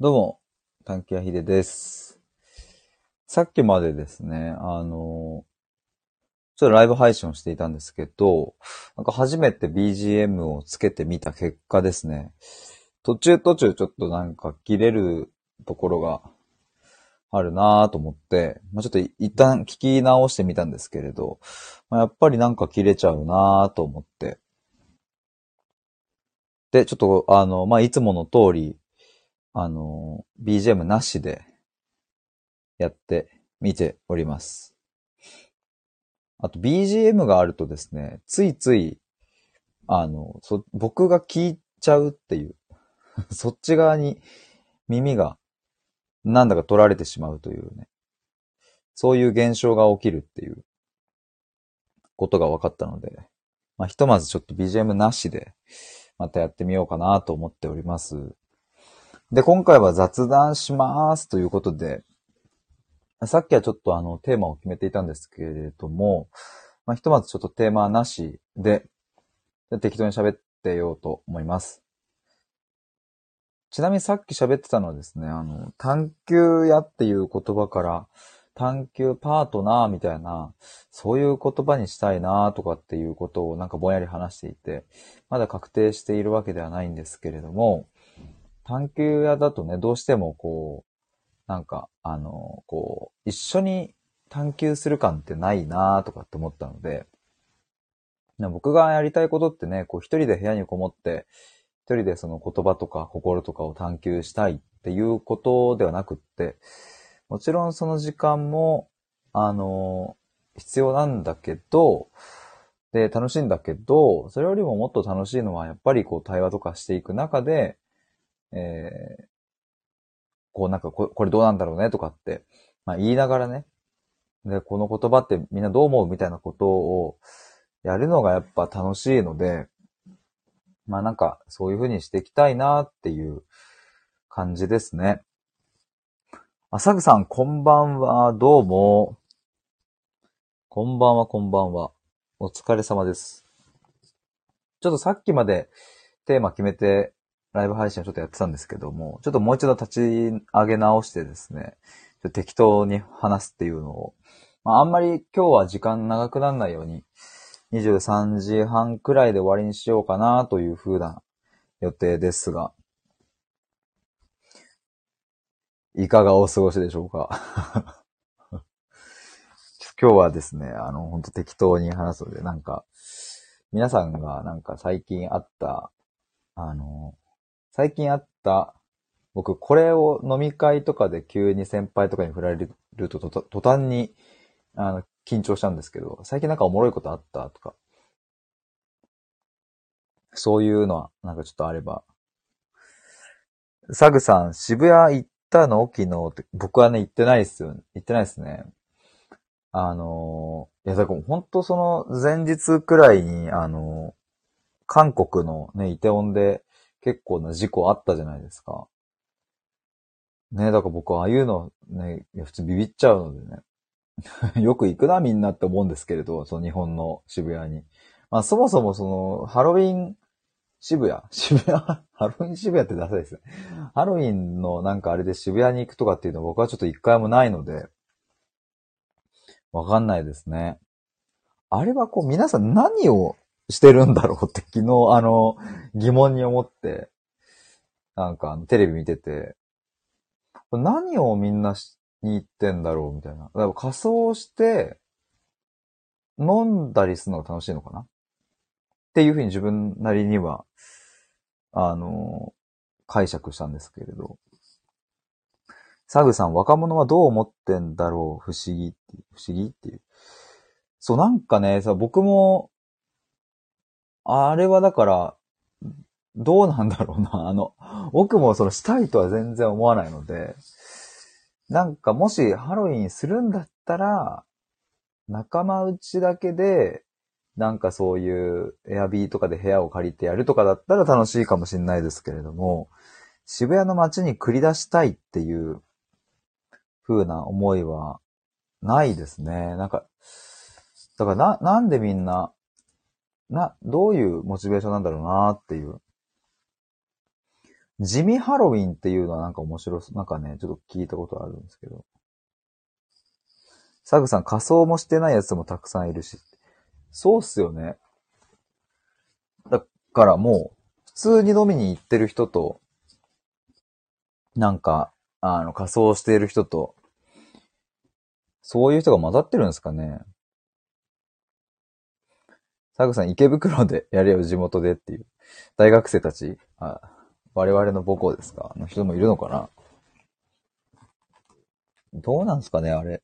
どうも、探検屋ひでです。さっきまでですね、あの、ちょっとライブ配信をしていたんですけど、なんか初めて BGM をつけてみた結果ですね、途中途中ちょっとなんか切れるところがあるなぁと思って、まあ、ちょっと一旦聞き直してみたんですけれど、まあ、やっぱりなんか切れちゃうなぁと思って。で、ちょっとあの、まあ、いつもの通り、あの、BGM なしでやってみております。あと BGM があるとですね、ついつい、あの、そ、僕が聞いちゃうっていう、そっち側に耳がなんだか取られてしまうというね、そういう現象が起きるっていうことが分かったので、まあ、ひとまずちょっと BGM なしでまたやってみようかなと思っております。で、今回は雑談しますということで、さっきはちょっとあのテーマを決めていたんですけれども、まあ、ひとまずちょっとテーマなしで、適当に喋ってようと思います。ちなみにさっき喋ってたのはですね、あの、探求屋っていう言葉から、探求パートナーみたいな、そういう言葉にしたいなとかっていうことをなんかぼんやり話していて、まだ確定しているわけではないんですけれども、探求屋だとね、どうしてもこう、なんか、あの、こう、一緒に探求する感ってないなとかって思ったので、僕がやりたいことってね、こう一人で部屋にこもって、一人でその言葉とか心とかを探求したいっていうことではなくって、もちろんその時間も、あの、必要なんだけど、で、楽しいんだけど、それよりももっと楽しいのは、やっぱりこう対話とかしていく中で、えー、こうなんかここれどうなんだろうねとかって、まあ言いながらね、で、この言葉ってみんなどう思うみたいなことをやるのがやっぱ楽しいので、まあなんかそういう風にしていきたいなっていう感じですね。あさぐさん、こんばんは。どうも。こんばんは、こんばんは。お疲れ様です。ちょっとさっきまでテーマ決めてライブ配信をちょっとやってたんですけども、ちょっともう一度立ち上げ直してですね、ちょ適当に話すっていうのを、まあ、あんまり今日は時間長くならないように、23時半くらいで終わりにしようかなという風な予定ですが、いかがお過ごしでしょうか？今日はですね、あの、ほんと適当に話すので、なんか、皆さんがなんか最近あった、あの、最近あった、僕、これを飲み会とかで急に先輩とかに振られると、と途端に、あの、緊張したんですけど、最近なんかおもろいことあったとか、そういうのは、なんかちょっとあれば。サグさん、渋谷行ったの？昨日って、僕はね、行ってないっすよ。行ってないっすね。あのー、いや、だから本当その前日くらいに、あのー、韓国のね、イテウォンで結構な事故あったじゃないですか。ね、だから僕はああいうのね、普通ビビっちゃうのでね。よく行くなみんなって思うんですけれど、その日本の渋谷に。まあそもそもそのハロウィン渋谷？渋谷？ハロウィン渋谷ってダサいですね。ハロウィンのなんかあれで渋谷に行くとかっていうのは僕はちょっと一回もないので、わかんないですね。あれはこう皆さん何をしてるんだろうって昨日あの疑問に思って、なんかテレビ見てて、何をみんなしに行ってんだろうみたいな。だから仮装して飲んだりするのが楽しいのかな？っていうふうに自分なりには、あの、解釈したんですけれど。サグさん、若者はどう思ってんだろう？不思議っていう、不思議っていう。そう、なんかね、さ、僕も、あれはだから、どうなんだろうな。あの、僕もそのしたいとは全然思わないので、なんかもしハロウィンするんだったら、仲間内だけで、なんかそういうエアビーとかで部屋を借りてやるとかだったら楽しいかもしれないですけれども、渋谷の街に繰り出したいっていう風な思いはないですね。なんか、だからな、なんでみんな、な、どういうモチベーションなんだろうなっていう。地味ハロウィンっていうのはなんか面白そう。なんかね、ちょっと聞いたことあるんですけど。サグさん仮装もしてないやつもたくさんいるし。そうっすよね。だからもう、普通に飲みに行ってる人と、なんか、あの、仮装している人と、そういう人が混ざってるんですかね。サグさん、池袋で やれよ、地元でっていう。大学生たち、あ我々の母校ですか？の人もいるのかな？どうなんすかね、あれ。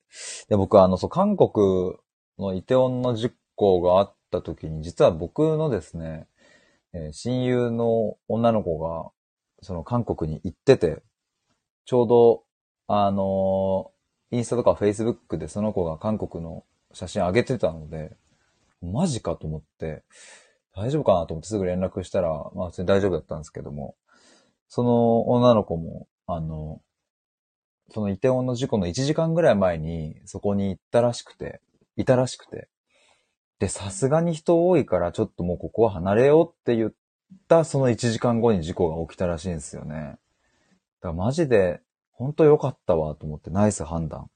で、僕、あの、そう、韓国のイテオンの実行があった時に、実は僕のですね、えー、親友の女の子が、その韓国に行ってて、ちょうど、あのー、インスタとかフェイスブックでその子が韓国の写真上げてたので、マジかと思って、大丈夫かなと思ってすぐ連絡したら、まあ普通に大丈夫だったんですけども、その女の子も、あの、そのイテウォンの事故の1時間ぐらい前にそこに行ったらしくて、いたらしくて。で、さすがに人多いからちょっともうここは離れようって言ったその1時間後に事故が起きたらしいんですよね。だからマジで、本当良かったわと思ってナイス判断。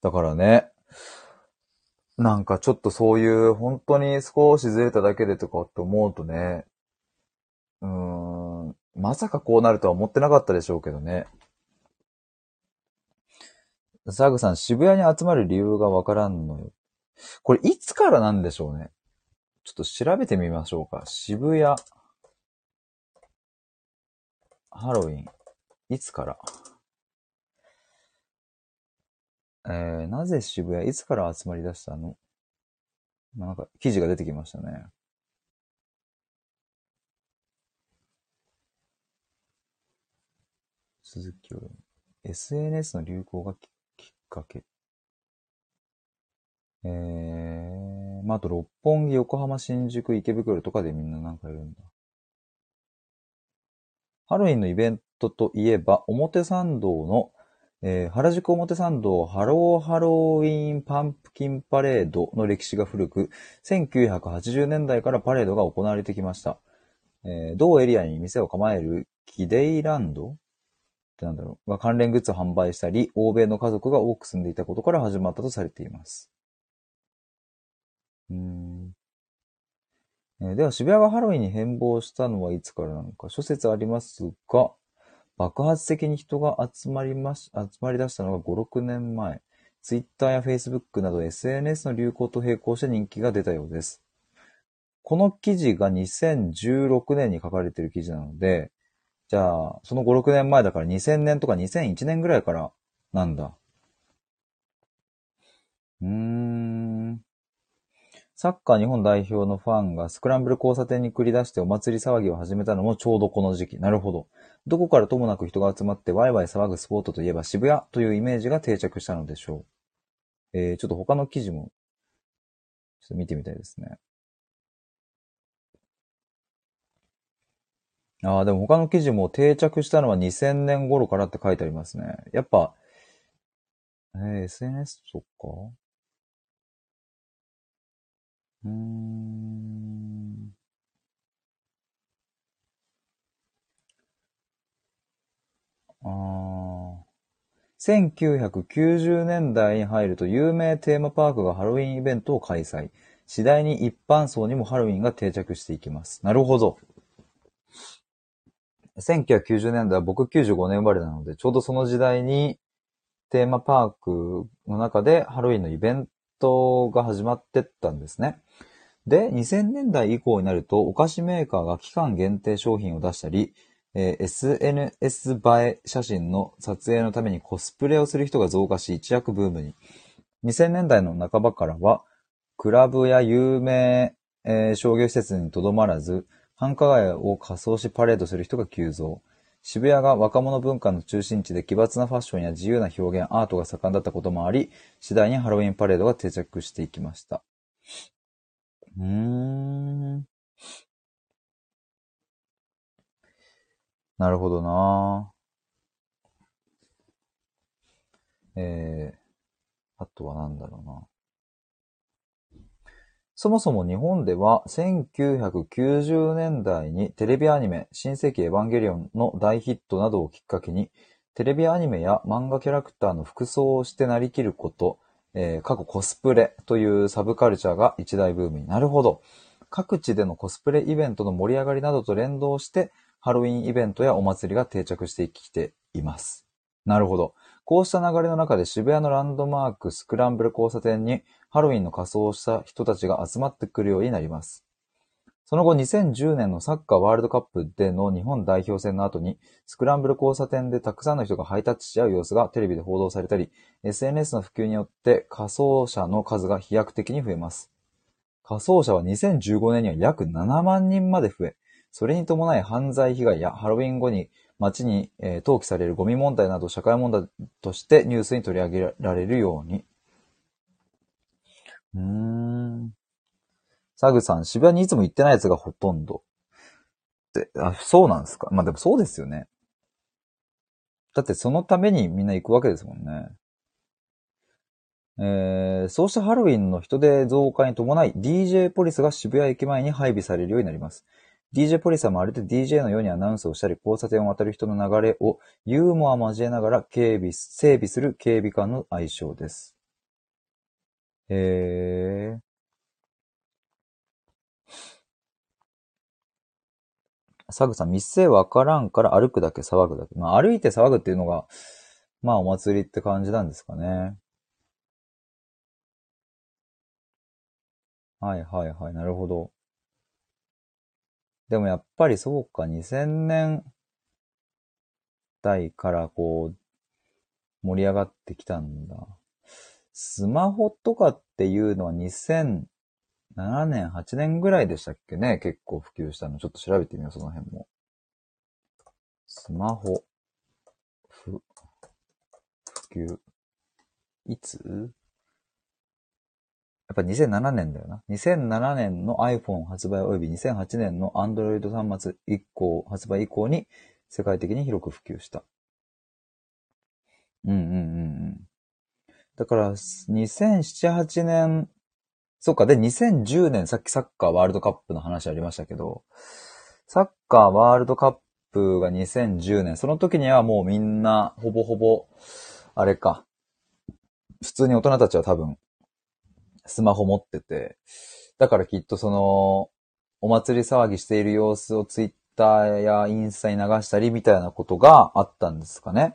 だからね、なんかちょっとそういう本当に少しずれただけでとかって思うとね、うーん、まさかこうなるとは思ってなかったでしょうけどね。サグさん、渋谷に集まる理由がわからんのよ。これいつからなんでしょうね。ちょっと調べてみましょうか。渋谷。ハロウィン。いつから？えー、なぜ渋谷いつから集まり出したの？なんか記事が出てきましたね。鈴木を SNS の流行がきっかけ。えー、まあ、あと六本木、横浜、新宿、池袋とかでみんななんかいるんだ。ハロウィンのイベントといえば、表参道の、えー、原宿表参道ハローハロウィンパンプキンパレードの歴史が古く、1980年代からパレードが行われてきました。えー、同エリアに店を構えるキデイランド？ってなんだろう、が関連グッズを販売したり、欧米の家族が多く住んでいたことから始まったとされています。うん。えでは、渋谷がハロウィンに変貌したのはいつからなのか、諸説ありますが、爆発的に人が集まりまし、集まり出したのが5、6年前。Twitter や Facebook など SNS の流行と並行して人気が出たようです。この記事が2016年に書かれている記事なので、じゃあ、その5、6年前だから2000年とか2001年ぐらいからなんだ。うーん。サッカー日本代表のファンがスクランブル交差点に繰り出してお祭り騒ぎを始めたのもちょうどこの時期。なるほど。どこからともなく人が集まってワイワイ騒ぐスポットといえば渋谷というイメージが定着したのでしょう。えー、ちょっと他の記事も、ちょっと見てみたいですね。ああ、でも他の記事も定着したのは2000年頃からって書いてありますね。やっぱ、えー、SNS そっか？うん。ああ。1990年代に入ると有名テーマパークがハロウィンイベントを開催。次第に一般層にもハロウィンが定着していきます。なるほど。1990年代は僕95年生まれなので、ちょうどその時代にテーマパークの中でハロウィンのイベントが始まってったんですね。で、2000年代以降になると、お菓子メーカーが期間限定商品を出したり、えー、SNS 映え写真の撮影のためにコスプレをする人が増加し、一躍ブームに。2000年代の半ばからは、クラブや有名、えー、商業施設にとどまらず、繁華街を仮装しパレードする人が急増。渋谷が若者文化の中心地で奇抜なファッションや自由な表現、アートが盛んだったこともあり、次第にハロウィンパレードが定着していきました。うーん。なるほどなえー、あとはなんだろうな。そもそも日本では1990年代にテレビアニメ新世紀エヴァンゲリオンの大ヒットなどをきっかけにテレビアニメや漫画キャラクターの服装をしてなりきること、えー過去コスプレというサブカルチャーが一大ブームになるほど。各地でのコスプレイベントの盛り上がりなどと連動して、ハロウィンイベントやお祭りが定着してきています。なるほど。こうした流れの中で渋谷のランドマークスクランブル交差点にハロウィンの仮装をした人たちが集まってくるようになります。その後2010年のサッカーワールドカップでの日本代表戦の後に、スクランブル交差点でたくさんの人がハイタッチし合う様子がテレビで報道されたり、SNS の普及によって仮装者の数が飛躍的に増えます。仮装者は2015年には約7万人まで増え、それに伴い犯罪被害やハロウィン後に街に、えー投棄されるゴミ問題など社会問題としてニュースに取り上げられるように。うーん。サグさん、渋谷にいつも行ってないやつがほとんど。って、あ、そうなんですか？まあでもそうですよね。だってそのためにみんな行くわけですもんね。えー、そうしたハロウィンの人出増加に伴い、DJ ポリスが渋谷駅前に配備されるようになります。DJ ポリスはまるで DJ のようにアナウンスをしたり、交差点を渡る人の流れをユーモア交えながら警備、整備する警備官の愛称です。へー。サグさん、店わからんから歩くだけ騒ぐだけ。まあ歩いて騒ぐっていうのが、まあお祭りって感じなんですかね。はいはいはい、なるほど。でもやっぱりそうか、2000年代からこう、盛り上がってきたんだ。スマホとかっていうのは2007年、8年ぐらいでしたっけね？結構普及したの。ちょっと調べてみよう、その辺も。スマホ、ふ、普及。いつ？やっぱ2007年だよな。2007年の iPhone 発売及び2008年の Android 端末以降、発売以降に世界的に広く普及した。うんうんうんうん。だから、2007、8年、そうか、で、2010年、さっきサッカーワールドカップの話ありましたけど、サッカーワールドカップが2010年、その時にはもうみんな、ほぼほぼ、あれか、普通に大人たちは多分、スマホ持ってて、だからきっとその、お祭り騒ぎしている様子をツイッターやインスタに流したりみたいなことがあったんですかね。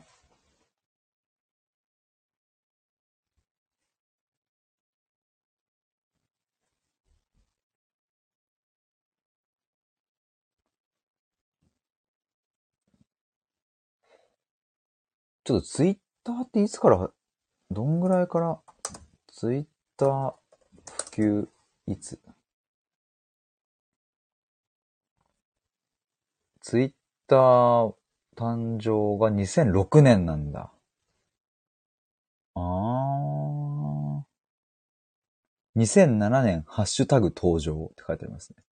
ちょっとツイッターっていつから、どんぐらいから、ツイッター普及、いつ？ツイッター誕生が2006年なんだ。あー。2007年ハッシュタグ登場って書いてありますね。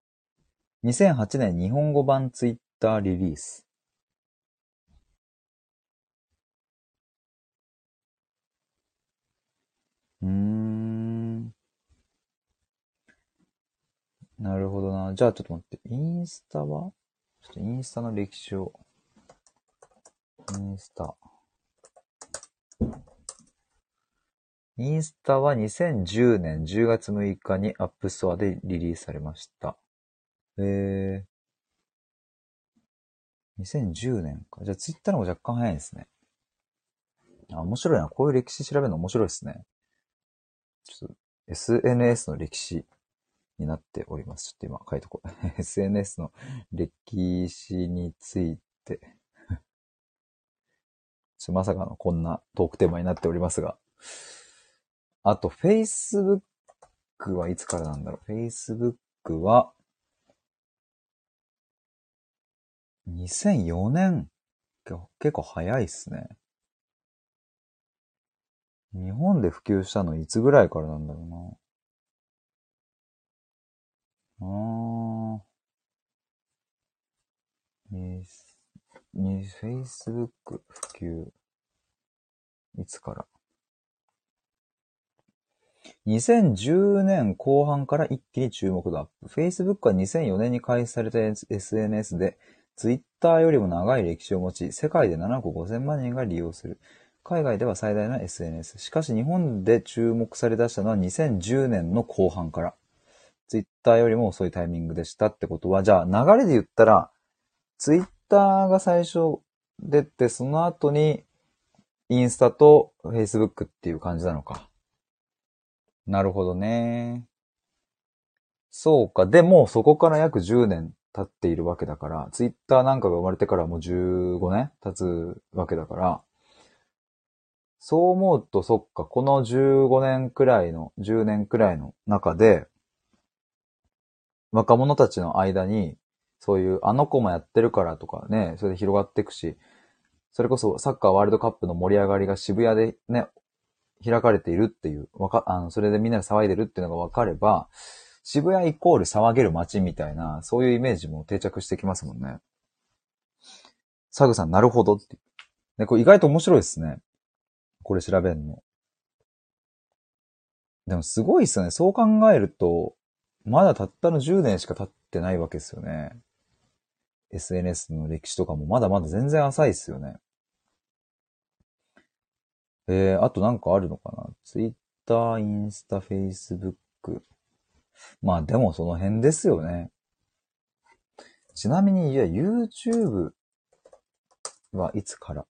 2008年日本語版ツイッターリリース。うーん。なるほどな。じゃあちょっと待って。インスタは？ちょっとインスタの歴史を。インスタ。インスタは2010年10月6日に App Store でリリースされました。えー、2010年か。じゃあ Twitter の方が若干早いですね。あ、面白いな。こういう歴史調べるの面白いですね。ちょっと SNS の歴史になっております。ちょっと今書いとこう。SNS の歴史について。ちょまさかのこんなトークテーマになっておりますが。あと、Facebook はいつからなんだろう？Facebook は、2004年。結構早いっすね。日本で普及したのいつぐらいからなんだろうな。あー。に、に、Facebook 普及。いつから？2010年後半から一気に注目度アップ。Facebook は2004年に開始された SNS で、Twitter よりも長い歴史を持ち、世界で7億5000万人が利用する。海外では最大の SNS。しかし日本で注目され出したのは2010年の後半から。Twitter よりも遅いタイミングでしたってことは、じゃあ流れで言ったら、Twitter が最初出て、その後にインスタと Facebook っていう感じなのか。なるほどね。そうか。でも、そこから約10年経っているわけだから、ツイッターなんかが生まれてからもう15年経つわけだから、そう思うと、そっか、この15年くらいの、10年くらいの中で、若者たちの間に、そういう、あの子もやってるからとかね、それで広がっていくし、それこそサッカーワールドカップの盛り上がりが渋谷でね、開かれているっていう、わか、あの、それでみんなで騒いでるっていうのが分かれば、渋谷イコール騒げる街みたいな、そういうイメージも定着してきますもんね。サグさん、なるほどって。ね、これ意外と面白いですね。これ調べんの。でもすごいっすよね。そう考えると、まだたったの10年しか経ってないわけですよね。SNS の歴史とかもまだまだ全然浅いっすよね。えー、あとなんかあるのかな ?Twitter、インスタ、Facebook。まあでもその辺ですよね。ちなみに、いや、YouTube はいつから？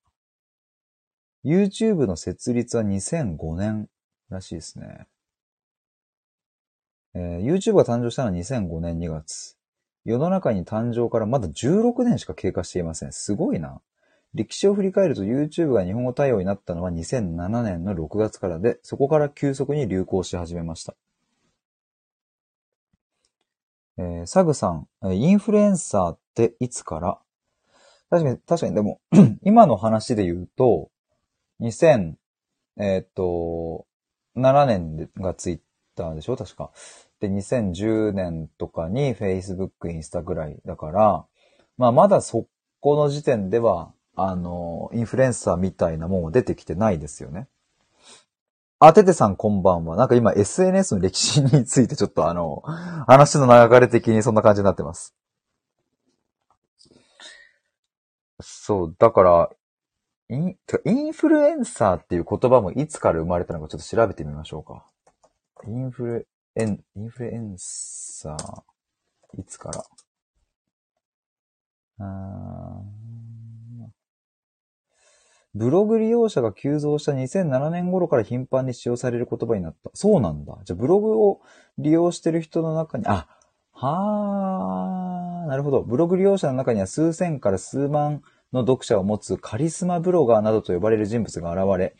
?YouTube の設立は2005年らしいですね。えー、YouTube が誕生したのは2005年2月。世の中に誕生からまだ16年しか経過していません。すごいな。歴史を振り返ると YouTube が日本語対応になったのは2007年の6月からで、そこから急速に流行し始めました。えー、サグさん、インフルエンサーっていつから？確かに、確かに、でも 今の話で言うと、2000、えー、っと、7年がツイッターでしょ？確か。で、2010年とかに Facebook、インスタぐらいだから、まあまだそこの時点では、あの、インフルエンサーみたいなもんは出てきてないですよね。あ、ててさんこんばんは。なんか今 SNS の歴史についてちょっとあの、話の流れ的にそんな感じになってます。そう、だから、イン、インフルエンサーっていう言葉もいつから生まれたのかちょっと調べてみましょうか。インフルエン、インフルエンサー、いつから？ブログ利用者が急増した2007年頃から頻繁に使用される言葉になった。そうなんだ。じゃあブログを利用してる人の中に、あ、はー、なるほど。ブログ利用者の中には数千から数万の読者を持つカリスマブロガーなどと呼ばれる人物が現れ、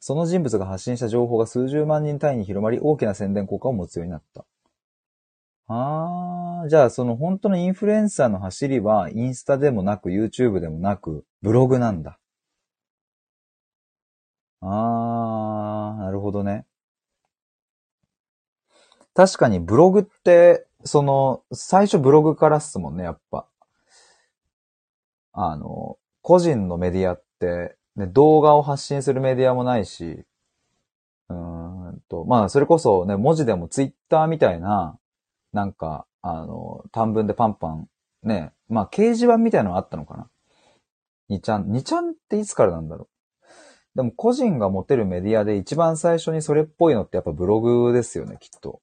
その人物が発信した情報が数十万人単位に広まり、大きな宣伝効果を持つようになった。あー、じゃあその本当のインフルエンサーの走りは、インスタでもなく、YouTube でもなく、ブログなんだ。あー、なるほどね。確かにブログって、その、最初ブログからっすもんね、やっぱ。あの、個人のメディアって、ね、動画を発信するメディアもないし、うんと、まあ、それこそね、文字でもツイッターみたいな、なんか、あの、短文でパンパン、ね、まあ、掲示板みたいなのあったのかな。2ちゃん、2ちゃんっていつからなんだろう。でも個人が持てるメディアで一番最初にそれっぽいのってやっぱブログですよね、きっと。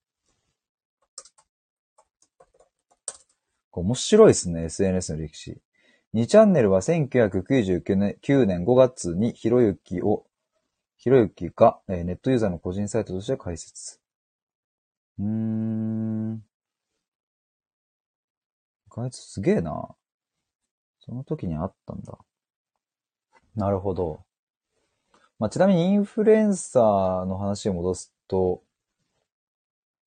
面白いですね、SNS の歴史。2チャンネルは1999年5月にひろゆきを、ひろゆきが、ネットユーザーの個人サイトとして開設。うーん。あいつすげえな。その時にあったんだ。なるほど。まあ、ちなみにインフルエンサーの話を戻すと、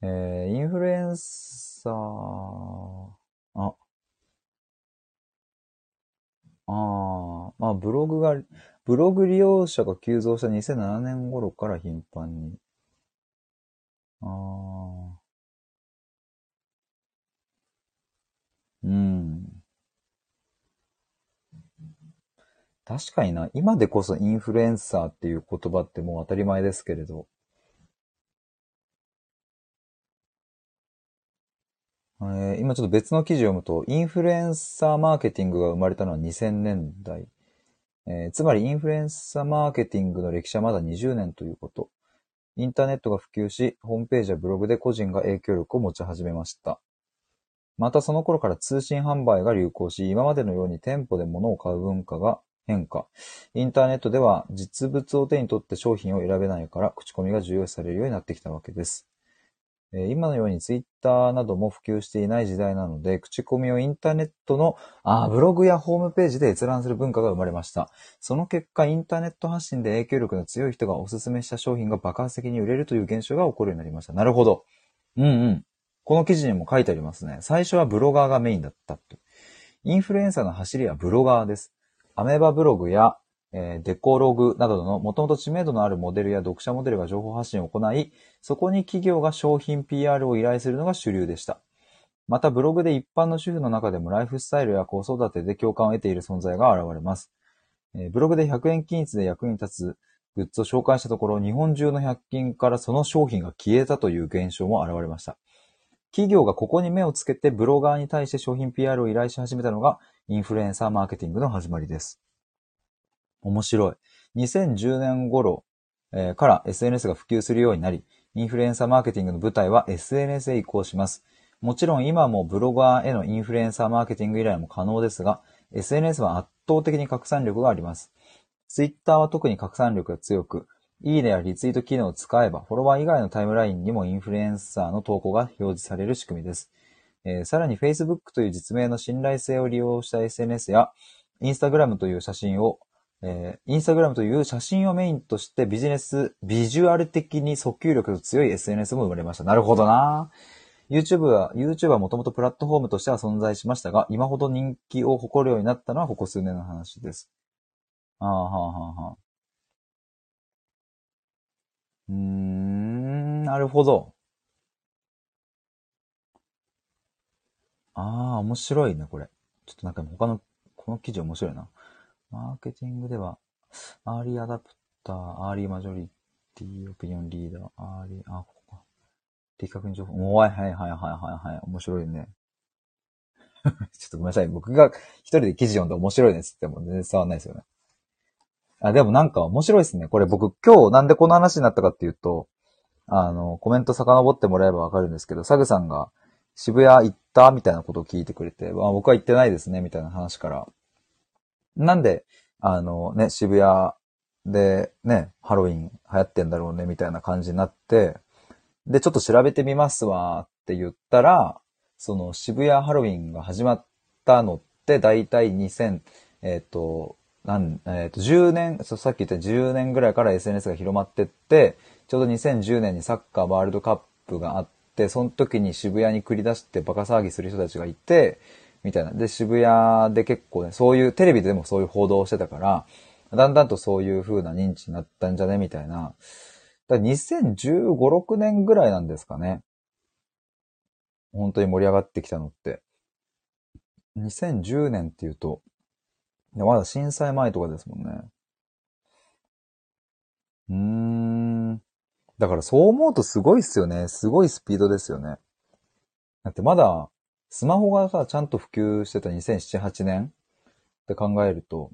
えー、インフルエンサー、ああ、まあ、ブログが、ブログ利用者が急増した2007年頃から頻繁に。ああ。うん。確かにな、今でこそインフルエンサーっていう言葉ってもう当たり前ですけれど、えー今ちょっと別の記事を読むと、インフルエンサーマーケティングが生まれたのは2000年代。えーつまりインフルエンサーマーケティングの歴史はまだ20年ということ。インターネットが普及し、ホームページやブログで個人が影響力を持ち始めました。またその頃から通信販売が流行し、今までのように店舗で物を買う文化が変化。インターネットでは実物を手に取って商品を選べないから、口コミが重要視されるようになってきたわけです。今のようにツイッターなども普及していない時代なので、口コミをインターネットのあブログやホームページで閲覧する文化が生まれました。その結果、インターネット発信で影響力の強い人がおすすめした商品が爆発的に売れるという現象が起こるようになりました。なるほど。うんうん。この記事にも書いてありますね。最初はブロガーがメインだったと。インフルエンサーの走りはブロガーです。アメーバブログや、えーデコログなどのもともと知名度のあるモデルや読者モデルが情報発信を行い、そこに企業が商品 PR を依頼するのが主流でした。またブログで一般の主婦の中でもライフスタイルや子育てで共感を得ている存在が現れます。えーブログで100円均一で役に立つグッズを紹介したところ、日本中の100均からその商品が消えたという現象も現れました。企業がここに目をつけてブロガーに対して商品 PR を依頼し始めたのがインフルエンサーマーケティングの始まりです。面白い。2010年頃、から SNS が普及するようになり、インフルエンサーマーケティングの舞台は SNS へ移行します。もちろん今もブロガーへのインフルエンサーマーケティング依頼も可能ですが、SNS は圧倒的に拡散力があります。Twitter は特に拡散力が強く、いいねやリツイート機能を使えば、フォロワー以外のタイムラインにもインフルエンサーの投稿が表示される仕組みです。えーさらに Facebook という実名の信頼性を利用した SNS や、Instagram という写真を、えー、Instagram という写真をメインとしてビジネス、ビジュアル的に訴求力の強い SNS も生まれました。なるほどな YouTube は、YouTube はもともとプラットフォームとしては存在しましたが、今ほど人気を誇るようになったのはここ数年の話です。ああ、はあ、はあ、はあ。うーん、なるほど。ああ、面白いね、これ。ちょっとなんか他の、この記事面白いな。マーケティングでは、アーリーアダプター、アーリーマジョリティ、オピニオンリーダー、アーリー、あ、ここか。的確に情報。おい、はいはいはいはいはい。面白いね。ちょっとごめんなさい。僕が一人で記事読んで面白いですっても全然伝わんないですよね。あ、でもなんか面白いですね。これ僕今日なんでこの話になったかっていうと、あの、コメント遡ってもらえばわかるんですけど、サグさんが渋谷行ったみたいなことを聞いてくれて、あ僕は行ってないですね、みたいな話から。なんで、あのね、渋谷でね、ハロウィン流行ってんだろうね、みたいな感じになって、で、ちょっと調べてみますわって言ったら、その渋谷ハロウィンが始まったのって、だいたい2000、えっ、と、なん、えっ、と、10年、さっき言った10年ぐらいから SNS が広まってって、ちょうど2010年にサッカーワールドカップがあって、その時に渋谷に繰り出してバカ騒ぎする人たちがいて、みたいな。で、渋谷で結構ね、そういう、テレビでもそういう報道をしてたから、だんだんとそういう風な認知になったんじゃねみたいな。だ2015、6年ぐらいなんですかね。本当に盛り上がってきたのって。2010年っていうと、まだ震災前とかですもんね。うーん。だからそう思うとすごいっすよね。すごいスピードですよね。だってまだ、スマホがさ、ちゃんと普及してた2007、8年？って考えると、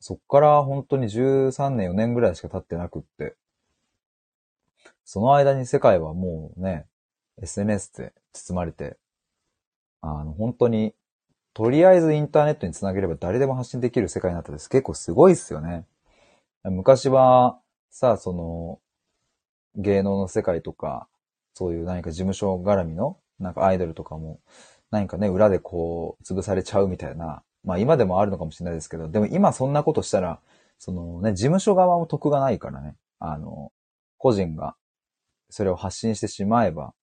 そっから本当に13年、4年ぐらいしか経ってなくって、その間に世界はもうね、SNS で包まれて、あの、本当に、とりあえずインターネットにつなげれば誰でも発信できる世界になったです。結構すごいっすよね。昔は、さ、その、芸能の世界とか、そういう何か事務所絡みの、なんかアイドルとかも、何かね、裏でこう、潰されちゃうみたいな、まあ今でもあるのかもしれないですけど、でも今そんなことしたら、そのね、事務所側も得がないからね、あの、個人がそれを発信してしまえば、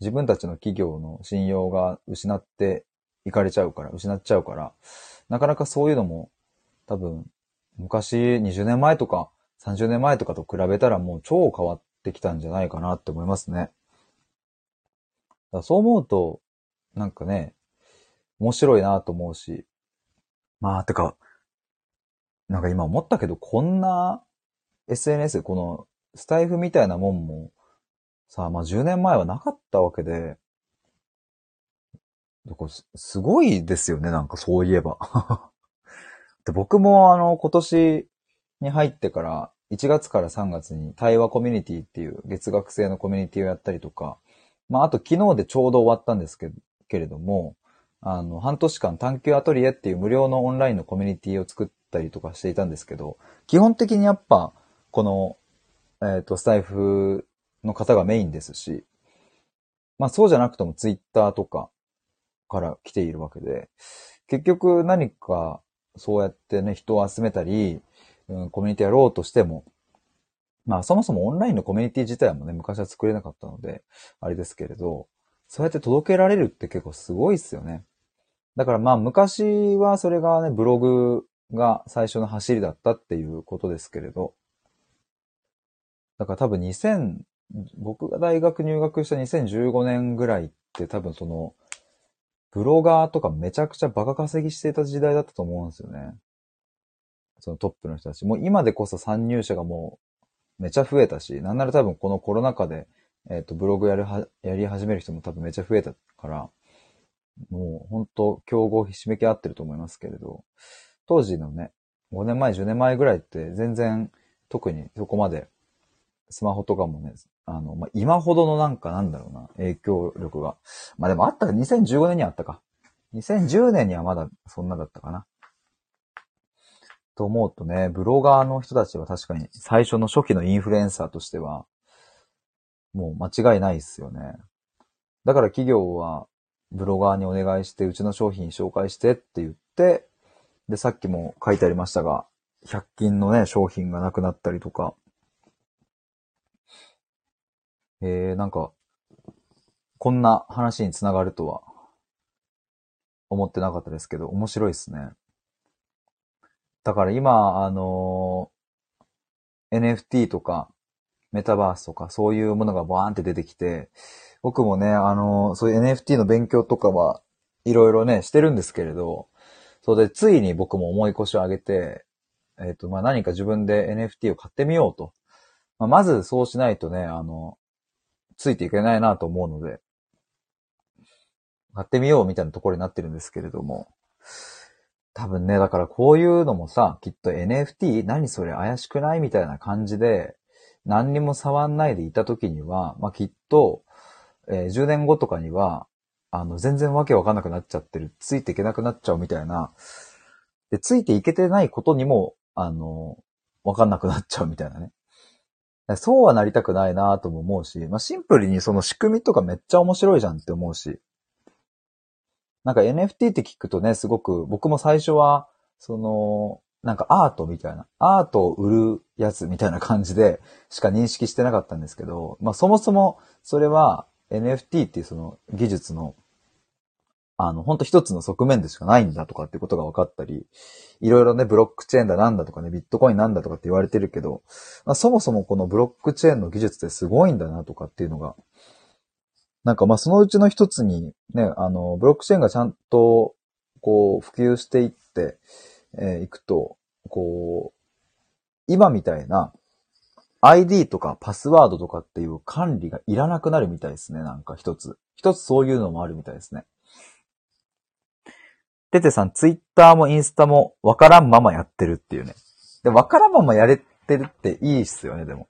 自分たちの企業の信用が失っていかれちゃうから、失っちゃうから、なかなかそういうのも、多分、昔20年前とか30年前とかと比べたらもう超変わってきたんじゃないかなって思いますね。そう思うと、なんかね、面白いなと思うし、まあ、てか、なんか今思ったけど、こんな SNS、このスタイフみたいなもんも、さあ、まあ10年前はなかったわけで、すすごいですよね、なんかそういえば。で僕もあの、今年に入ってから、1月から3月に対話コミュニティっていう月額制のコミュニティをやったりとか、まあ、あと昨日でちょうど終わったんですけどけれども、あの、半年間探求アトリエっていう無料のオンラインのコミュニティを作ったりとかしていたんですけど、基本的にやっぱ、この、えっ、と、スタイフの方がメインですし、まあそうじゃなくてもツイッターとかから来ているわけで、結局何かそうやってね、人を集めたり、うん、コミュニティやろうとしても、まあそもそもオンラインのコミュニティ自体もね、昔は作れなかったので、あれですけれど、そうやって届けられるって結構すごいっすよね。だからまあ昔はそれがね、ブログが最初の走りだったっていうことですけれど、だから多分2000、僕が大学入学した2015年ぐらいって多分その、ブロガーとかめちゃくちゃバカ稼ぎしてた時代だったと思うんですよね。そのトップの人たち。もう今でこそ参入者がもうめちゃ増えたし、なんなら多分このコロナ禍で、えっ、と、ブログやるは、やり始める人も多分めちゃ増えたから、もう本当競合ひしめき合ってると思いますけれど、当時のね、5年前、10年前ぐらいって全然特にそこまでスマホとかもね、あの、まあ、今ほどのなんかなんだろうな、影響力が。まあ、でもあったか、2015年にあったか。2010年にはまだそんなだったかな。と思うとね、ブロガーの人たちは確かに最初の初期のインフルエンサーとしては、もう間違いないですよね。だから企業はブロガーにお願いして、うちの商品紹介してって言って、で、さっきも書いてありましたが、100均のね、商品がなくなったりとか、えー、なんか、こんな話につながるとは、思ってなかったですけど、面白いですね。だから今、あのー NFT とか、メタバースとか、そういうものがバーンって出てきて、僕もね、あのそういう NFT の勉強とかは、いろいろね、してるんですけれど、それで、ついに僕も重い腰を上げて、えっ、と、まあ、何か自分で NFT を買ってみようと。まあ、まずそうしないとね、あの、ついていけないなと思うので、買ってみようみたいなところになってるんですけれども、多分ね、だからこういうのもさ、きっと NFT? 何それ怪しくないみたいな感じで、何にも触んないでいた時には、まあ、きっと、えー10年後とかには、あの、全然わけわかんなくなっちゃってる。ついていけなくなっちゃうみたいな。で、ついていけてないことにも、あの、わかんなくなっちゃうみたいなね。そうはなりたくないなとも思うし、まあ、シンプルにその仕組みとかめっちゃ面白いじゃんって思うし。なんか NFT って聞くとね、すごく、僕も最初は、その、なんかアートみたいな、アートを売るやつみたいな感じでしか認識してなかったんですけど、まあそもそもそれは NFT っていうその技術の、あの、ほんと一つの側面でしかないんだとかってことが分かったり、いろいろね、ブロックチェーンだなんだとかね、ビットコインなんだとかって言われてるけど、まあ、そもそもこのブロックチェーンの技術ってすごいんだなとかっていうのが、なんかまあそのうちの一つにね、あの、ブロックチェーンがちゃんとこう普及していって、えーいくと、こう、今みたいな ID とかパスワードとかっていう管理がいらなくなるみたいですね、なんか一つ。一つそういうのもあるみたいですね。ててさん、ツイッターもインスタもわからんままやってるっていうね。で、わからんままやれてるっていいっすよね、でも。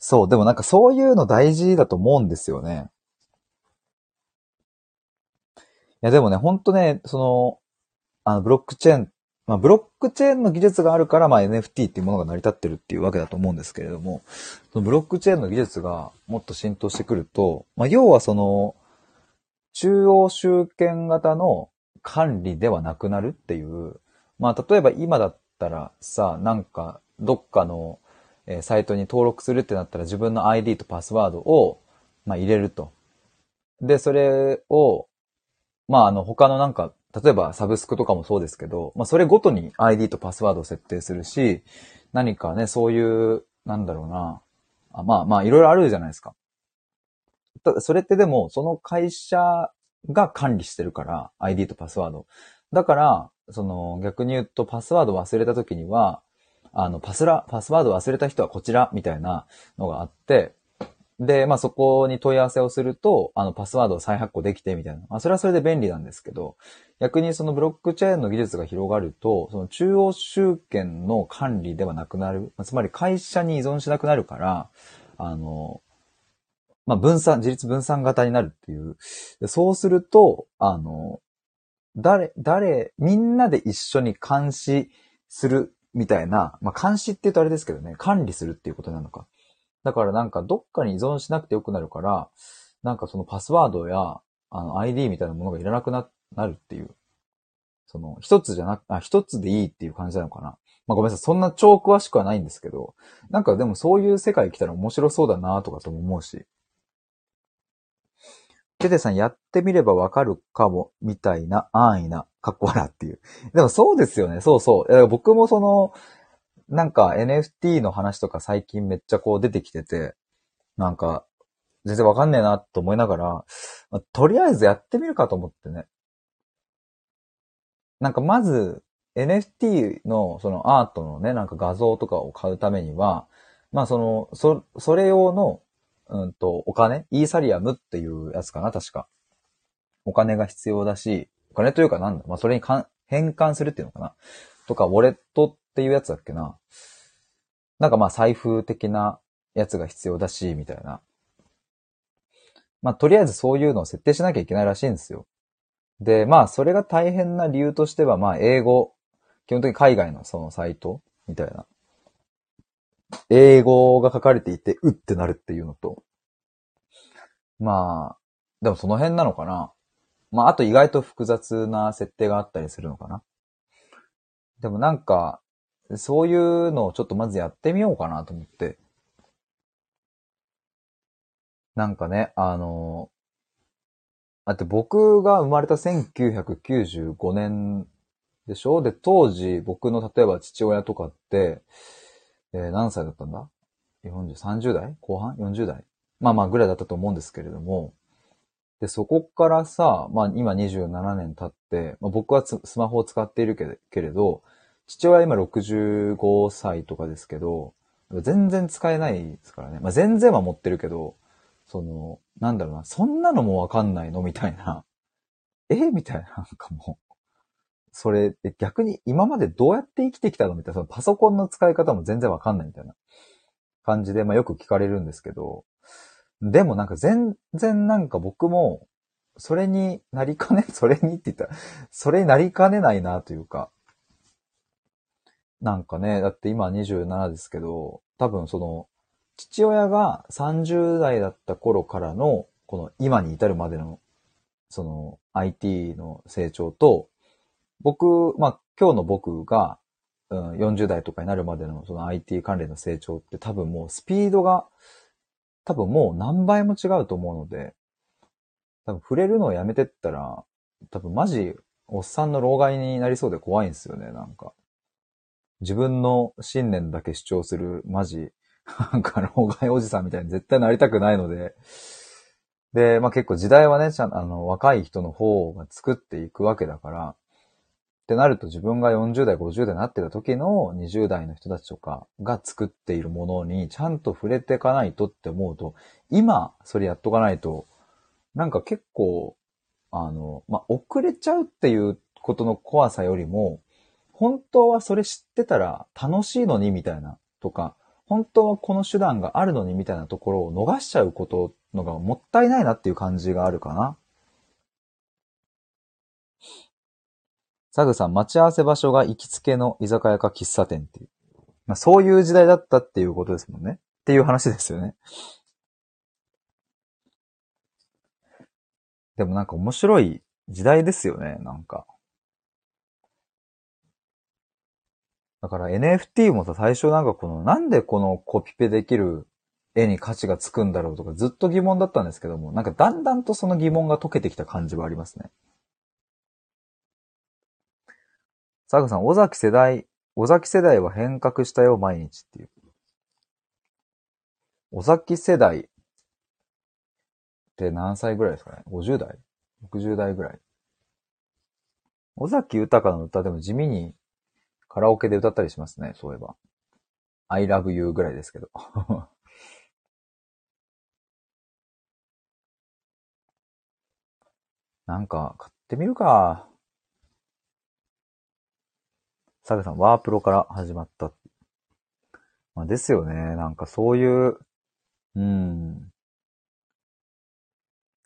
そう、でもなんかそういうの大事だと思うんですよね。いや、でもね、ほんとね、その、あの、ブロックチェーン、まあ、ブロックチェーンの技術があるから、まあ、NFT っていうものが成り立ってるっていうわけだと思うんですけれども、そのブロックチェーンの技術がもっと浸透してくると、まあ、要はその、中央集権型の管理ではなくなるっていう、まあ、例えば今だったらさ、なんか、どっかの、えサイトに登録するってなったら自分の ID とパスワードを、まあ、入れると。で、それを、まあ、あの、他のなんか、例えばサブスクとかもそうですけど、まあ、それごとに ID とパスワードを設定するし、何かね、そういう、なんだろうな。あまあまあ、いろいろあるじゃないですか。ただ、それってでも、その会社が管理してるから、ID とパスワード。だから、その、逆に言うと、パスワード忘れた時には、あの、パスラ、パスワード忘れた人はこちら、みたいなのがあって、で、まあそこに問い合わせをすると、あのパスワードを再発行できてみたいな。まあそれはそれで便利なんですけど、逆にそのブロックチェーンの技術が広がると、その中央集権の管理ではなくなる。つまり会社に依存しなくなるから、あの、まあ分散、自立分散型になるっていう。そうすると、あの、誰、誰、みんなで一緒に監視するみたいな、まあ監視って言うとあれですけどね、管理するっていうことなのか。だからなんかどっかに依存しなくてよくなるから、なんかそのパスワードや、あの ID みたいなものがいらなくなって、なるっていう。その、一つじゃなく、あ、一つでいいっていう感じなのかな。まあごめんなさい。そんな超詳しくはないんですけど、なんかでもそういう世界来たら面白そうだなとかとも思うし。テテさんやってみればわかるかも、みたいな安易な、かっこ笑っていう。でもそうですよね。そうそう。僕もその、なんか NFT の話とか最近めっちゃこう出てきてて、なんか、全然わかんねえなと思いながら、まあ、とりあえずやってみるかと思ってね。なんかまず NFT のそのアートのね、なんか画像とかを買うためには、まあその、そ、それ用の、うんと、お金イーサリアムっていうやつかな、確か。お金が必要だし、お金というかなんだまあそれにかん変換するっていうのかなとか、ウォレットっていうやつだっけな。なんかまあ財布的なやつが必要だし、みたいな。まあとりあえずそういうのを設定しなきゃいけないらしいんですよ。で、まあそれが大変な理由としては、まあ英語、基本的に海外のそのサイトみたいな。英語が書かれていて、うってなるっていうのと。まあ、でもその辺なのかな。まああと意外と複雑な設定があったりするのかな。でもなんか、そういうのをちょっとまずやってみようかなと思って。なんかね、あの、あって僕が生まれた1995年でしょ？で、当時僕の例えば父親とかって、えー、何歳だったんだ ?40、30代？後半 ?40 代？まあまあぐらいだったと思うんですけれども、で、そこからさ、まあ今27年経って、まあ、僕はスマホを使っているけれど、父親今65歳とかですけど、全然使えないですからね。まあ、全然は持ってるけど、その、なんだろうな、そんなのもわかんないの？みたいな。え？みたいな、なんかもう。それ、逆に今までどうやって生きてきたの？みたいな、そのパソコンの使い方も全然わかんないみたいな感じで、まあよく聞かれるんですけど、でもなんか全然なんか僕も、それになりかね、それにって言った。ら、それになりかねないなというか、なんかね、だって今27ですけど、多分その、父親が30代だった頃からの、この今に至るまでの、その IT の成長と、僕、まあ今日の僕が、うん、40代とかになるまでのその IT 関連の成長って多分もうスピードが多分もう何倍も違うと思うので、多分触れるのをやめてったら、多分マジおっさんの老害になりそうで怖いんですよね、なんか。自分の信念だけ主張する、マジ、なんか老害おじさんみたいに絶対なりたくないので、で、まあ結構時代はね、ちゃんあの、若い人の方が作っていくわけだから、ってなると自分が40代、50代になってた時の20代の人たちとかが作っているものにちゃんと触れていかないとって思うと、今それやっとかないと、なんか結構、あの、まあ、遅れちゃうっていうことの怖さよりも、本当はそれ知ってたら楽しいのにみたいなとか、本当はこの手段があるのにみたいなところを逃しちゃうことのがもったいないなっていう感じがあるかな。サグさん、待ち合わせ場所が行きつけの居酒屋か喫茶店っていう。まあ、そういう時代だったっていうことですもんね。っていう話ですよね。でもなんか面白い時代ですよね、なんか。だから NFT もさ、最初なんかこの、なんでこのコピペできる絵に価値がつくんだろうとかずっと疑問だったんですけども、なんかだんだんとその疑問が解けてきた感じはありますね。サグさん、尾崎世代、尾崎世代は変革したよ、毎日っていう。尾崎世代って何歳ぐらいですかね ?50 代 ?60 代ぐらい。尾崎豊の歌でも地味にカラオケで歌ったりしますね、そういえば。I love you ぐらいですけど。なんか、買ってみるか。サグさん、ワープロから始まった。まあ、ですよね。なんかそういう、うん。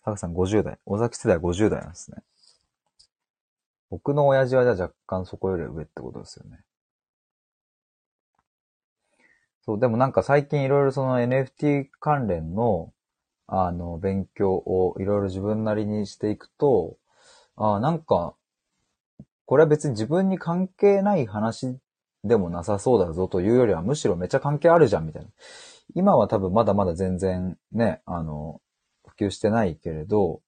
サグさん50代。尾崎世代50代なんですね。僕の親父はじゃあ若干そこより上ってことですよね。そう、でもなんか最近いろいろその NFT 関連の、あの、勉強をいろいろ自分なりにしていくと、あなんか、これは別に自分に関係ない話でもなさそうだぞというよりは、むしろめっちゃ関係あるじゃんみたいな。今は多分まだまだ全然ね、あの、普及してないけれど、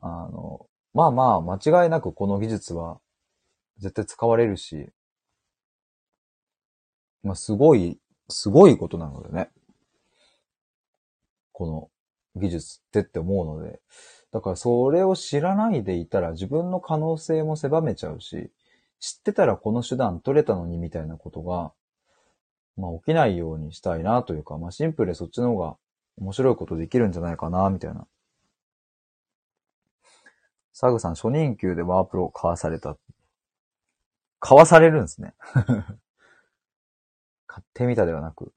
あの、まあまあ、間違いなくこの技術は絶対使われるし、まあすごい、すごいことなのでね。この技術ってって思うので。だからそれを知らないでいたら自分の可能性も狭めちゃうし、知ってたらこの手段取れたのにみたいなことが、まあ起きないようにしたいなというか、まあシンプルでそっちの方が面白いことできるんじゃないかな、みたいな。サグさん、初任給でワープロ買わされた。買わされるんですね。買ってみたではなく。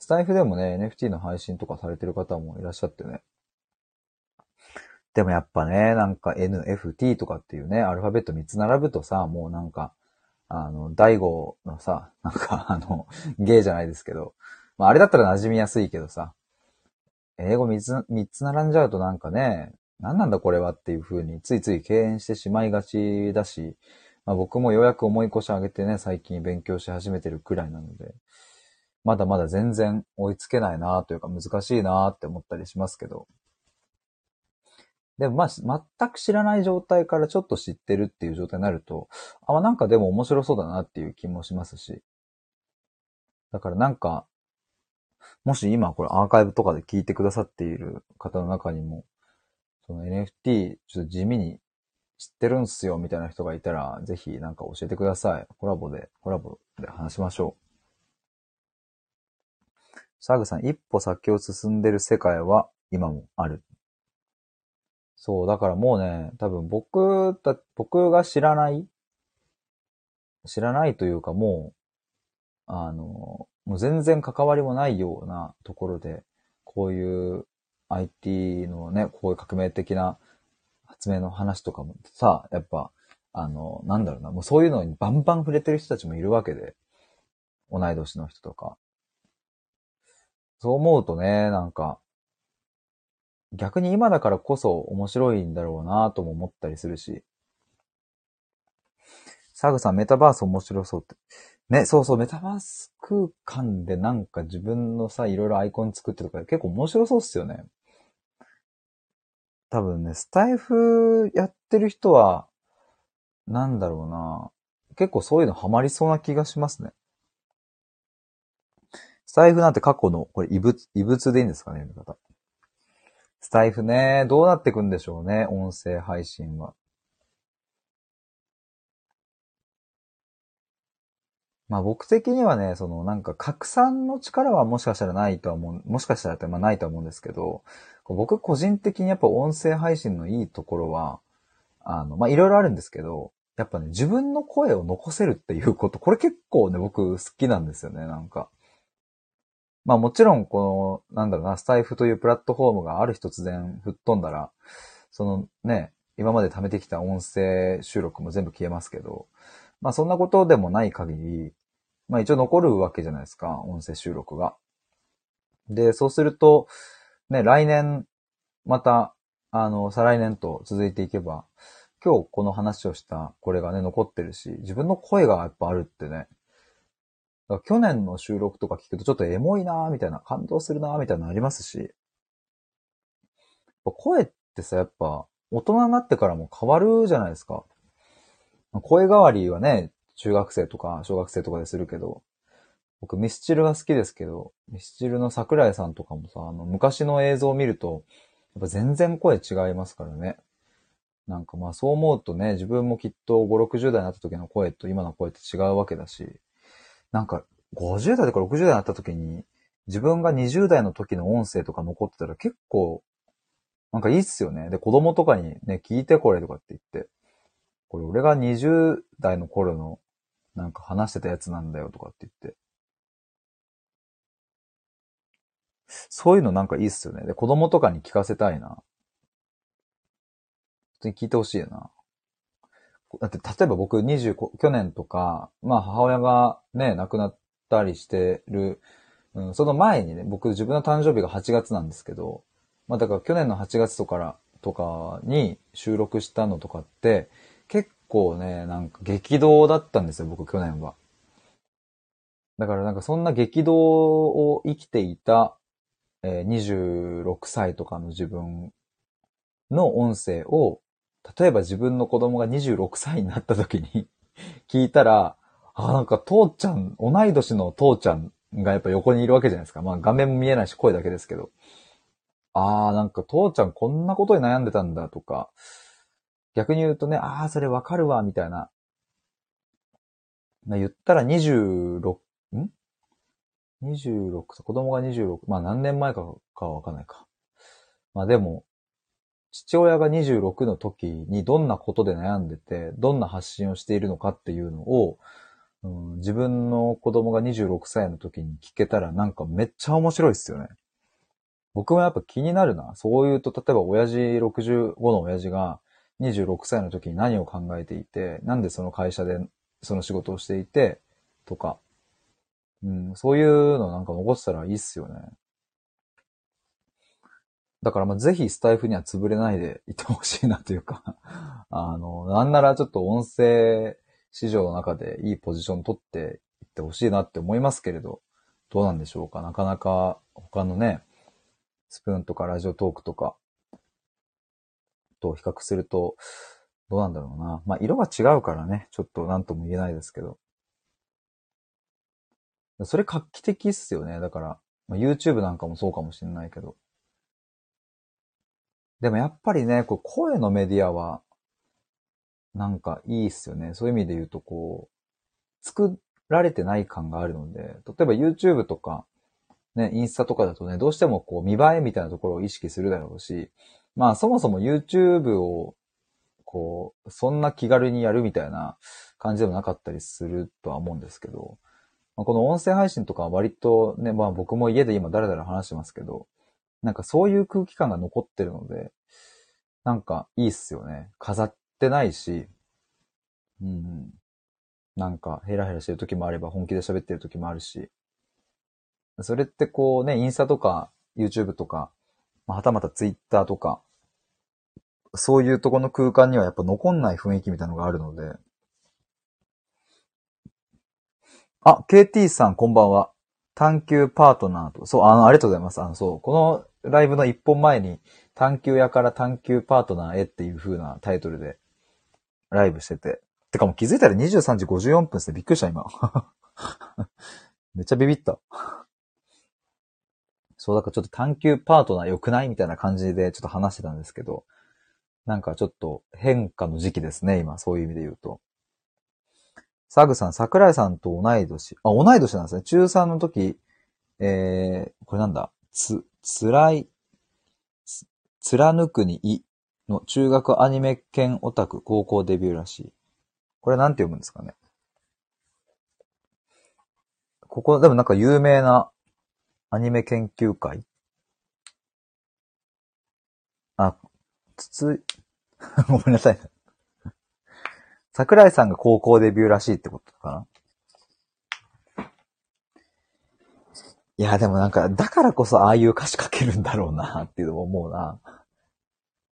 スタイフでもね、NFT の配信とかされてる方もいらっしゃってね。でもやっぱね、なんか NFT とかっていうね、アルファベット3つ並ぶとさ、もうなんか、あの、大悟のさ、なんかあの、ゲイじゃないですけど、まああれだったら馴染みやすいけどさ、英語3つ、三つ並んじゃうとなんかね、何なんだこれはっていう風についつい敬遠してしまいがちだし、まあ僕もようやく思い越し上げてね、最近勉強し始めてるくらいなので、まだまだ全然追いつけないなというか難しいなって思ったりしますけど。でもまあ、全く知らない状態からちょっと知ってるっていう状態になると、あ、なんかでも面白そうだなっていう気もしますし。だからなんか、もし今これアーカイブとかで聞いてくださっている方の中にも、その NFT ちょっと地味に知ってるんすよみたいな人がいたら、ぜひなんか教えてください。コラボで、コラボで話しましょう。サグさん、一歩先を進んでる世界は今もある。そう、だからもうね、多分僕だ、僕が知らない、知らないというかもう、あの、もう全然関わりもないようなところで、こういう IT のね、こういう革命的な発明の話とかもさ、やっぱ、あの、なんだろうな、もうそういうのにバンバン触れてる人たちもいるわけで、同い年の人とか。そう思うとね、なんか、逆に今だからこそ面白いんだろうなとも思ったりするし。サグさん、メタバース面白そうって。ね、そうそう、メタバース空間でなんか自分のさ、いろいろアイコン作ってとか結構面白そうっすよね。多分ね、スタイフやってる人は、なんだろうな。結構そういうのハマりそうな気がしますね。スタイフなんて過去の、これ異物、異物でいいんですかね、読み方。スタイフね、どうなってくんでしょうね、音声配信は。まあ僕的にはね、そのなんか拡散の力はもしかしたらないとは思う、もしかしたらってまあないと思うんですけど、僕個人的にやっぱ音声配信のいいところは、あの、まあいろいろあるんですけど、やっぱね、自分の声を残せるっていうこと、これ結構ね、僕好きなんですよね、なんか。まあもちろん、この、なんだろうな、スタイフというプラットフォームがある日突然吹っ飛んだら、そのね、今まで貯めてきた音声収録も全部消えますけど、まあそんなことでもない限り、まあ一応残るわけじゃないですか、音声収録が。で、そうすると、ね、来年、また、あの、再来年と続いていけば、今日この話をしたこれがね、残ってるし、自分の声がやっぱあるってね、去年の収録とか聞くとちょっとエモいなーみたいな、感動するなーみたいなのありますし、声ってさ、やっぱ大人になってからも変わるじゃないですか。声変わりはね、中学生とか小学生とかでするけど、僕ミスチルが好きですけど、ミスチルの桜井さんとかもさ、あの昔の映像を見ると、やっぱ全然声違いますからね。なんかまあそう思うとね、自分もきっと5、60代になった時の声と今の声って違うわけだし、なんか、50代とか60代になった時に、自分が20代の時の音声とか残ってたら結構、なんかいいっすよね。で、子供とかにね、聞いてこれとかって言って、これ俺が20代の頃のなんか話してたやつなんだよとかって言って。そういうのなんかいいっすよね。で、子供とかに聞かせたいな。普通に聞いてほしいな。だって、例えば僕20、去年とか、まあ母親がね、亡くなったりしてる、うん、その前にね、僕自分の誕生日が8月なんですけど、まあだから去年の8月とからとかに収録したのとかって、結構ね、なんか激動だったんですよ、僕去年は。だからなんかそんな激動を生きていた、えー、26歳とかの自分の音声を例えば自分の子供が26歳になった時に 聞いたら、あ、なんか父ちゃん、同い年の父ちゃんがやっぱ横にいるわけじゃないですか。まあ画面も見えないし声だけですけど。ああ、なんか父ちゃんこんなことに悩んでたんだとか、逆に言うとね、ああ、それわかるわ、みたいな。言ったら26、ん ?26、子供が26、まあ何年前かかわかんないか。まあでも、父親が26の時にどんなことで悩んでて、どんな発信をしているのかっていうのを、うん、自分の子供が26歳の時に聞けたらなんかめっちゃ面白いっすよね。僕もやっぱ気になるな。そう言うと、例えば親父65の親父が26歳の時に何を考えていて、なんでその会社でその仕事をしていて、とか、うん、そういうのなんか残したらいいっすよね。だからまあぜひスタイフには潰れないでいてほしいなというか。あの、なんならちょっと音声市場の中でいいポジション取っていってほしいなって思いますけれど、どうなんでしょうか。なかなか他のね、スプーンとかラジオトークとかと比較すると、どうなんだろうな。まあ色が違うからね、ちょっと何とも言えないですけど。それ画期的っすよね。だから、まあ、YouTube なんかもそうかもしれないけど。でもやっぱりね、こう声のメディアは、なんかいいっすよね。そういう意味で言うと、こう、作られてない感があるので、例えば YouTube とか、ね、インスタとかだとね、どうしてもこう見栄えみたいなところを意識するだろうし、まあそもそも YouTube を、こう、そんな気軽にやるみたいな感じでもなかったりするとは思うんですけど、まあ、この音声配信とかは割とね、まあ僕も家で今だらだら話してますけど、なんかそういう空気感が残ってるので、なんかいいっすよね。飾ってないし、うん。なんかヘラヘラしてる時もあれば本気で喋ってる時もあるし、それってこうね、インスタとか YouTube とか、まあ、はたまた Twitter とか、そういうとこの空間にはやっぱ残んない雰囲気みたいなのがあるので。あ、KT さんこんばんは。探求パートナーと。そう、あの、ありがとうございます。あの、そう、このライブの一本前に、探求屋から探求パートナーへっていう風なタイトルで、ライブしてて。てかもう気づいたら23時54分ですね。びっくりした、今。めっちゃビビった。そう、だからちょっと探求パートナー良くないみたいな感じでちょっと話してたんですけど、なんかちょっと変化の時期ですね、今、そういう意味で言うと。サグさん、桜井さんと同い年。あ、同い年なんですね。中3の時、えー、これなんだ？つ、つらい、貫くにいの中学アニメ犬オタク高校デビューらしい。これなんて読むんですかね？ここ、でもなんか有名なアニメ研究会？あ、つつ、ごめんなさい。桜井さんが高校デビューらしいってことかな？いや、でもなんか、だからこそああいう歌詞書けるんだろうな、っていうのも思うな。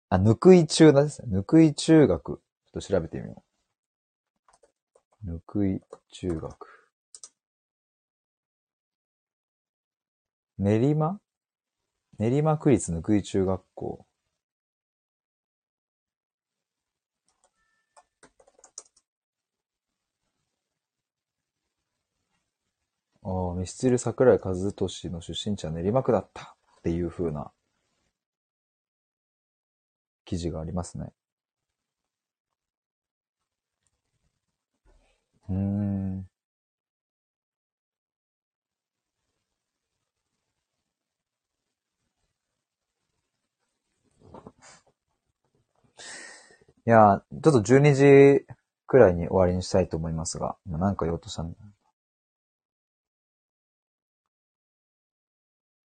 あ、ぬくい中だですね。ぬくい中学。ちょっと調べてみよう。ぬくい中学。練馬？練馬区立ぬくい中学校。ああ、ミスチル桜井和俊の出身地は練馬区だったっていう風な記事がありますね。うん。いや、ちょっと12時くらいに終わりにしたいと思いますが、今なんか言おうとしたんだ。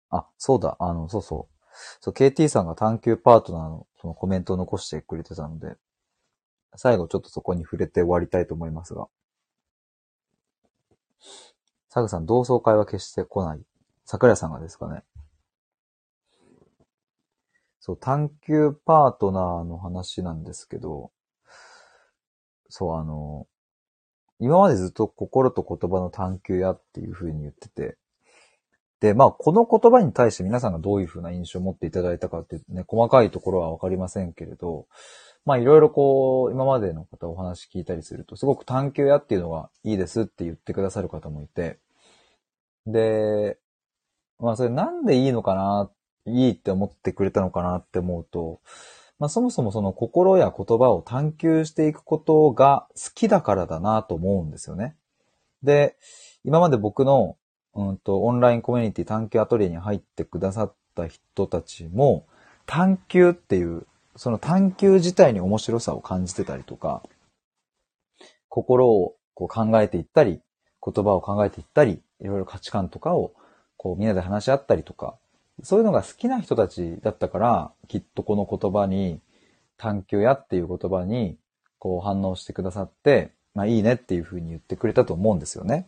あ、そうだ、あの、そうそう。そう、KT さんが探求パートナーのそのコメントを残してくれてたので、最後ちょっとそこに触れて終わりたいと思いますが。サグさん、同窓会は決して来ない。桜井さんがですかね。そう、探求パートナーの話なんですけど、そう、あの、今までずっと心と言葉の探求やっていう風に言ってて、で、まあ、この言葉に対して皆さんがどういう風な印象を持っていただいたかってね、細かいところはわかりませんけれど、まあ、いろいろこう、今までの方お話聞いたりすると、すごく探求やっていうのがいいですって言ってくださる方もいて、で、まあ、それなんでいいのかなっ、いいって思ってくれたのかなって思うと、まあ、そもそもその心や言葉を探求していくことが好きだからだなと思うんですよね。で、今まで僕のうんと、オンラインコミュニティ探求アトリエに入ってくださった人たちも、探求っていう、その探求自体に面白さを感じてたりとか、心をこう考えていったり、言葉を考えていったり、いろいろ価値観とかをこうみんなで話し合ったりとか、そういうのが好きな人たちだったから、きっとこの言葉に、探求やっていう言葉に、こう反応してくださって、まあいいねっていうふうに言ってくれたと思うんですよね。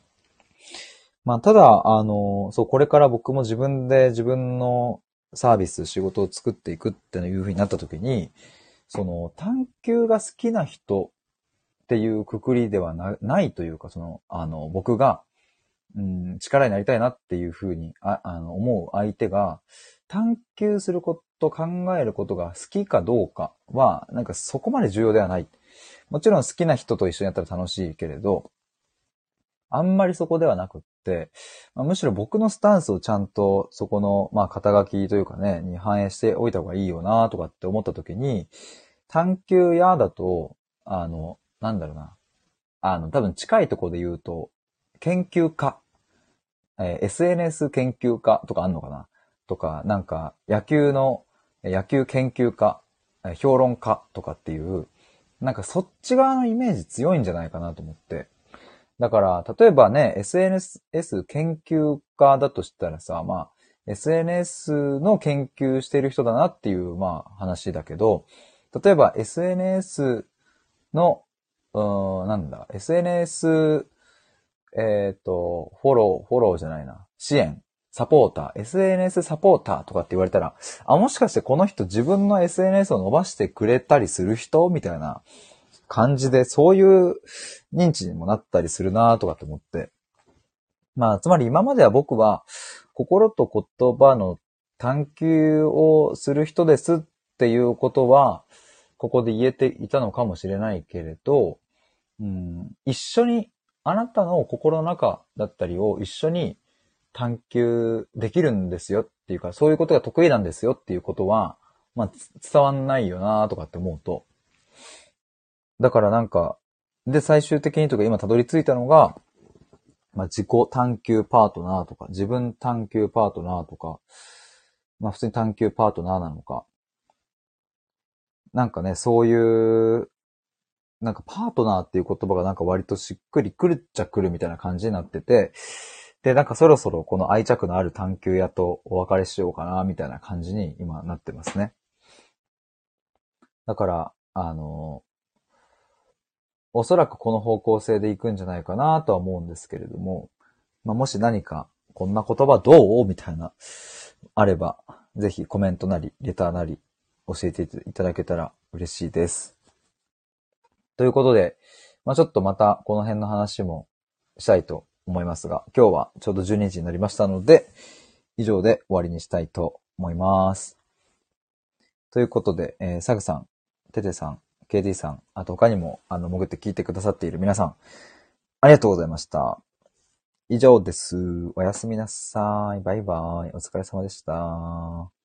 まあ、ただ、あの、そう、これから僕も自分で自分のサービス、仕事を作っていくっていうふうになった時に、その、探求が好きな人っていうくくりではないというか、その、あの、僕が、うん、力になりたいなっていうふうにああの思う相手が、探求すること、考えることが好きかどうかは、なんかそこまで重要ではない。もちろん好きな人と一緒にやったら楽しいけれど、あんまりそこではなくっ、まあ、むしろ僕のスタンスをちゃんとそこの、まあ、肩書きというかね、に反映しておいた方がいいよなとかって思った時に、探求屋だと、あの、なんだろうな。あの、多分近いところで言うと、研究家、えー、SNS 研究家とかあんのかな？とか、なんか、野球の、野球研究家、評論家とかっていう、なんかそっち側のイメージ強いんじゃないかなと思って。だから、例えばね、SNS 研究家だとしたらさ、まあ、SNS の研究してる人だなっていう、まあ、話だけど、例えば SNS の、うん、なんだ、SNS、えっ、ー、と、フォロー、フォローじゃないな、支援、サポーター、SNS サポーターとかって言われたら、あ、もしかしてこの人自分の SNS を伸ばしてくれたりする人？みたいな。感じで、そういう認知にもなったりするなとかと思って。まあ、つまり今までは僕は、心と言葉の探求をする人ですっていうことは、ここで言えていたのかもしれないけれど、うん、一緒に、あなたの心の中だったりを一緒に探求できるんですよっていうか、そういうことが得意なんですよっていうことは、まあ、伝わんないよなとかって思うと、だからなんか、で、最終的にとか今たどり着いたのが、まあ、自己探求パートナーとか、自分探求パートナーとか、まあ、普通に探求パートナーなのか。なんかね、そういう、なんかパートナーっていう言葉がなんか割としっくりくるっちゃくるみたいな感じになってて、で、なんかそろそろこの愛着のある探求屋とお別れしようかな、みたいな感じに今なってますね。だから、あの、おそらくこの方向性で行くんじゃないかなとは思うんですけれども、まあ、もし何かこんな言葉どう？みたいな、あれば、ぜひコメントなり、レターなり、教えていただけたら嬉しいです。ということで、まあ、ちょっとまたこの辺の話もしたいと思いますが、今日はちょうど12時になりましたので、以上で終わりにしたいと思います。ということで、えー、サグさん、テテさん、KD さん、あと他にも、あの、潜って聞いてくださっている皆さん、ありがとうございました。以上です。おやすみなさい。バイバイ。お疲れ様でした。